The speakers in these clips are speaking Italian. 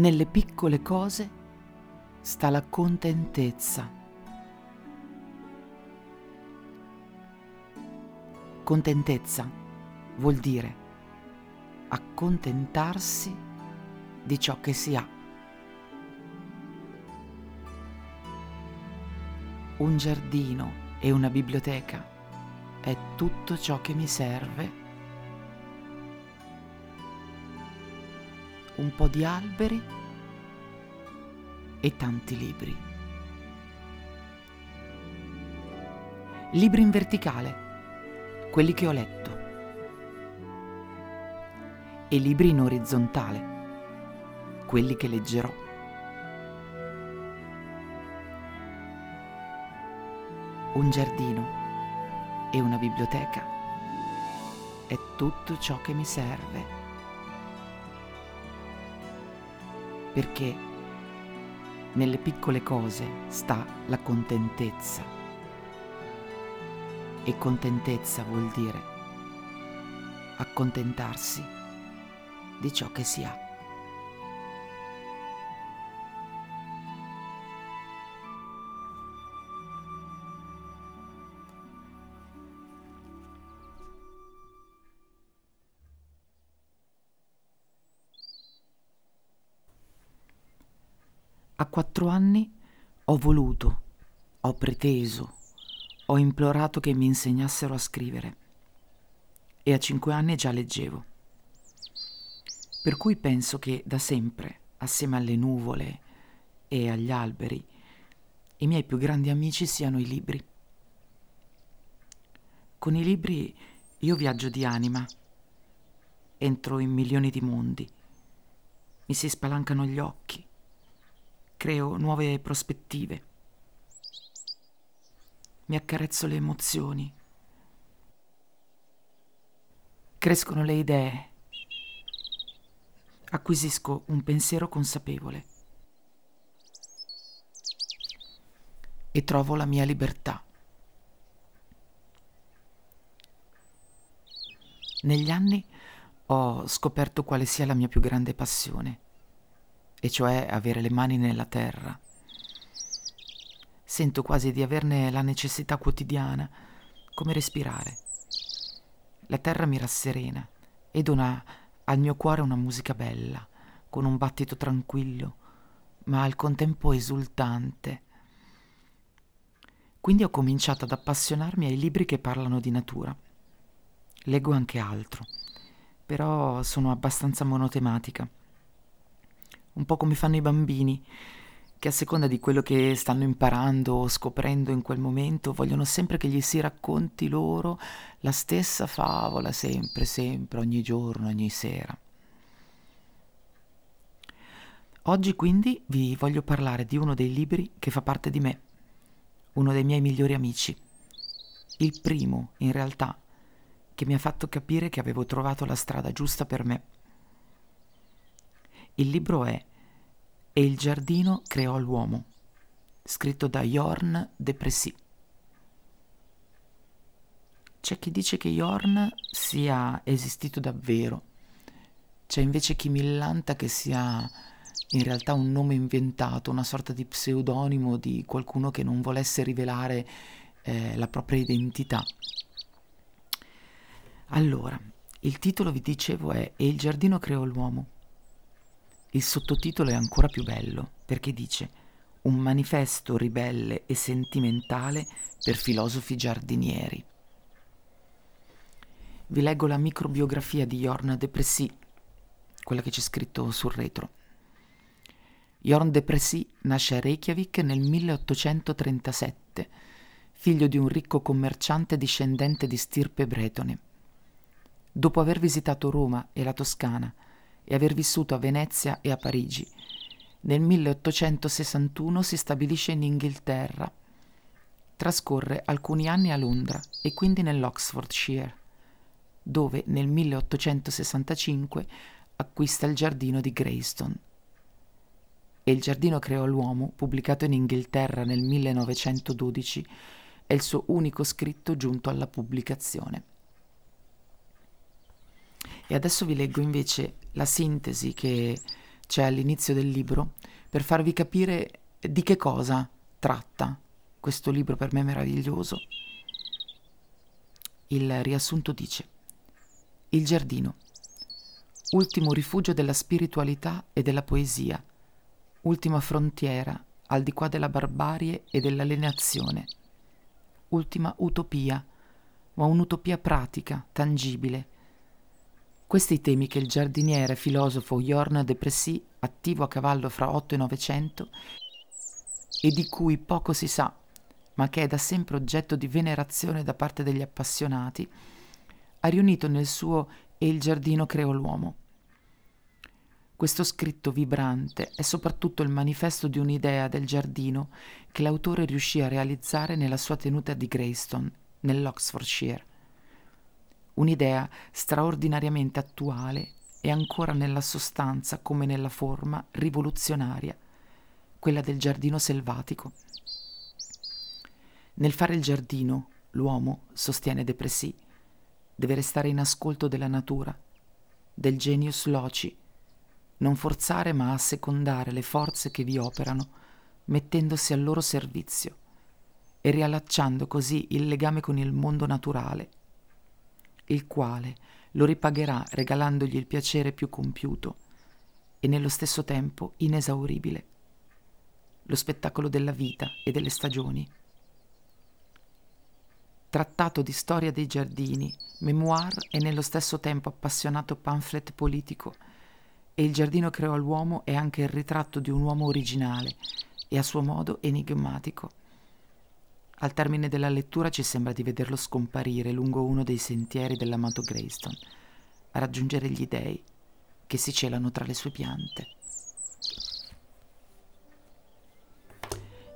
Nelle piccole cose sta la contentezza. Contentezza vuol dire accontentarsi di ciò che si ha. Un giardino e una biblioteca è tutto ciò che mi serve. Un po' di alberi e tanti libri. Libri in verticale, quelli che ho letto. E libri in orizzontale, quelli che leggerò. Un giardino e una biblioteca è tutto ciò che mi serve. Perché nelle piccole cose sta la contentezza. E contentezza vuol dire accontentarsi di ciò che si ha. Quattro anni ho voluto, ho preteso, ho implorato che mi insegnassero a scrivere e a cinque anni già leggevo. Per cui penso che da sempre, assieme alle nuvole e agli alberi, i miei più grandi amici siano i libri. Con i libri io viaggio di anima, entro in milioni di mondi, mi si spalancano gli occhi, creo nuove prospettive, mi accarezzo le emozioni, crescono le idee, acquisisco un pensiero consapevole. E trovo la mia libertà. Negli anni ho scoperto quale sia la mia più grande passione e cioè avere le mani nella terra. Sento quasi di averne la necessità quotidiana, come respirare. La terra mi rasserena e dona al mio cuore una musica bella, con un battito tranquillo, ma al contempo esultante. Quindi ho cominciato ad appassionarmi ai libri che parlano di natura. Leggo anche altro, però sono abbastanza monotematica un po' come fanno i bambini, che a seconda di quello che stanno imparando o scoprendo in quel momento vogliono sempre che gli si racconti loro la stessa favola, sempre, sempre, ogni giorno, ogni sera. Oggi quindi vi voglio parlare di uno dei libri che fa parte di me, uno dei miei migliori amici, il primo, in realtà, che mi ha fatto capire che avevo trovato la strada giusta per me. Il libro è E il giardino creò l'uomo, scritto da Jorn de Pressy. C'è chi dice che Jorn sia esistito davvero, c'è invece chi millanta che sia in realtà un nome inventato, una sorta di pseudonimo di qualcuno che non volesse rivelare eh, la propria identità. Allora, il titolo vi dicevo è E il giardino creò l'uomo. Il sottotitolo è ancora più bello perché dice Un manifesto ribelle e sentimentale per filosofi giardinieri. Vi leggo la microbiografia di Jorn de Pressy, quella che c'è scritto sul retro. Jorn de Pressy nasce a Reykjavik nel 1837, figlio di un ricco commerciante discendente di stirpe bretone. Dopo aver visitato Roma e la Toscana, e aver vissuto a Venezia e a Parigi. Nel 1861 si stabilisce in Inghilterra. Trascorre alcuni anni a Londra e quindi nell'Oxfordshire, dove nel 1865 acquista il giardino di Greystone. E il giardino creò l'uomo, pubblicato in Inghilterra nel 1912, è il suo unico scritto giunto alla pubblicazione. E adesso vi leggo invece la sintesi che c'è all'inizio del libro per farvi capire di che cosa tratta questo libro per me meraviglioso. Il riassunto dice Il giardino, ultimo rifugio della spiritualità e della poesia, ultima frontiera al di qua della barbarie e dell'alienazione, ultima utopia, ma un'utopia pratica, tangibile. Questi temi che il giardiniere filosofo Jorn de Pressy, attivo a cavallo fra 8 e 900, e di cui poco si sa, ma che è da sempre oggetto di venerazione da parte degli appassionati, ha riunito nel suo E il giardino creò l'uomo. Questo scritto vibrante è soprattutto il manifesto di un'idea del giardino che l'autore riuscì a realizzare nella sua tenuta di Greyston, nell'Oxfordshire. Un'idea straordinariamente attuale e ancora nella sostanza come nella forma rivoluzionaria, quella del giardino selvatico. Nel fare il giardino, l'uomo, sostiene De Pressy, deve restare in ascolto della natura, del genius loci, non forzare ma assecondare le forze che vi operano, mettendosi al loro servizio e riallacciando così il legame con il mondo naturale, il quale lo ripagherà regalandogli il piacere più compiuto e nello stesso tempo inesauribile, lo spettacolo della vita e delle stagioni. Trattato di storia dei giardini, memoir e nello stesso tempo appassionato pamphlet politico, e il giardino creò l'uomo è anche il ritratto di un uomo originale e a suo modo enigmatico. Al termine della lettura ci sembra di vederlo scomparire lungo uno dei sentieri dell'amato Greyston, a raggiungere gli dei che si celano tra le sue piante.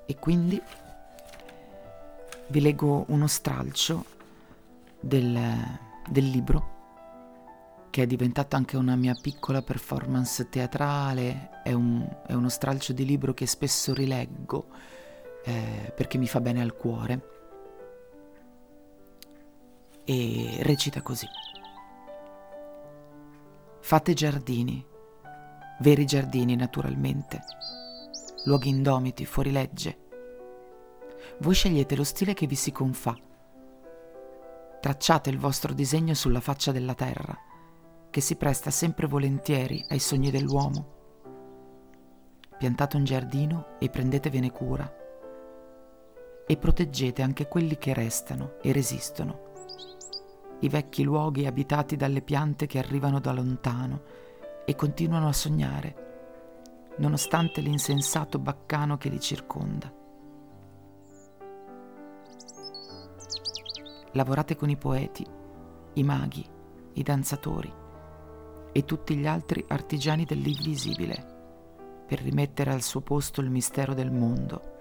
E quindi vi leggo uno stralcio del, del libro che è diventato anche una mia piccola performance teatrale, è, un, è uno stralcio di libro che spesso rileggo eh, perché mi fa bene al cuore e recita così. Fate giardini, veri giardini naturalmente, luoghi indomiti, fuori legge. Voi scegliete lo stile che vi si confà. Tracciate il vostro disegno sulla faccia della terra che si presta sempre volentieri ai sogni dell'uomo. Piantate un giardino e prendetevene cura. E proteggete anche quelli che restano e resistono. I vecchi luoghi abitati dalle piante che arrivano da lontano e continuano a sognare, nonostante l'insensato baccano che li circonda. Lavorate con i poeti, i maghi, i danzatori e tutti gli altri artigiani dell'invisibile, per rimettere al suo posto il mistero del mondo.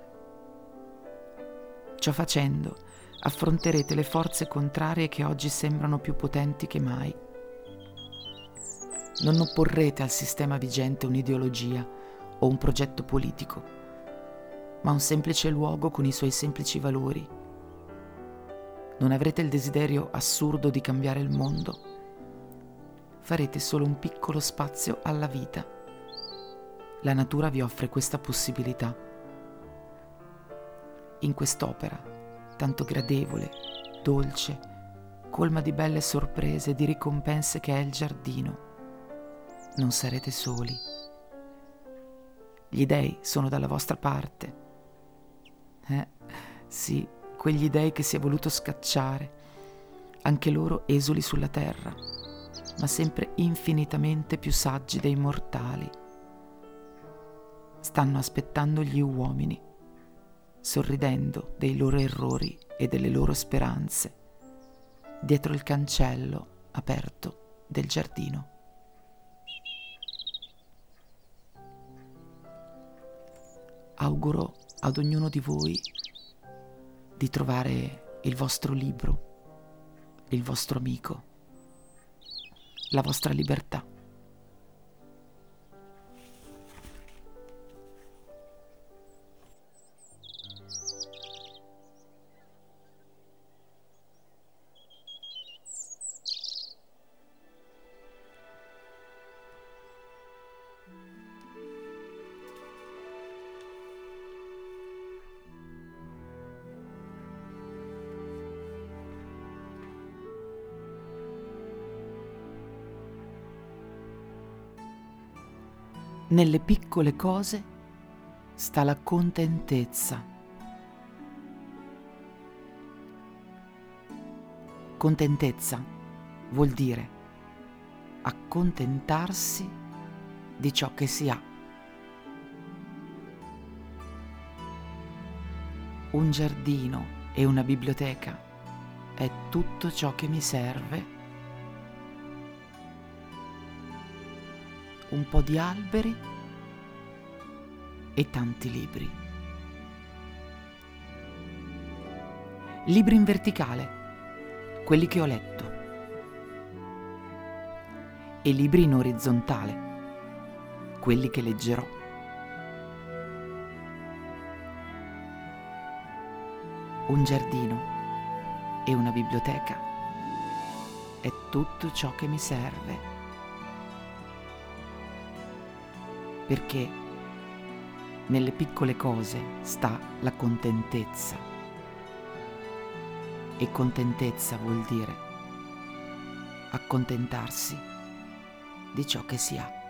Ciò facendo, affronterete le forze contrarie che oggi sembrano più potenti che mai. Non opporrete al sistema vigente un'ideologia o un progetto politico, ma un semplice luogo con i suoi semplici valori. Non avrete il desiderio assurdo di cambiare il mondo farete solo un piccolo spazio alla vita. La natura vi offre questa possibilità. In quest'opera, tanto gradevole, dolce, colma di belle sorprese e di ricompense che è il giardino, non sarete soli. Gli dei sono dalla vostra parte. Eh, sì, quegli dei che si è voluto scacciare, anche loro esuli sulla terra ma sempre infinitamente più saggi dei mortali. Stanno aspettando gli uomini, sorridendo dei loro errori e delle loro speranze, dietro il cancello aperto del giardino. Auguro ad ognuno di voi di trovare il vostro libro, il vostro amico la vostra libertà. Nelle piccole cose sta la contentezza. Contentezza vuol dire accontentarsi di ciò che si ha. Un giardino e una biblioteca è tutto ciò che mi serve. Un po' di alberi e tanti libri. Libri in verticale, quelli che ho letto. E libri in orizzontale, quelli che leggerò. Un giardino e una biblioteca è tutto ciò che mi serve. Perché nelle piccole cose sta la contentezza. E contentezza vuol dire accontentarsi di ciò che si ha.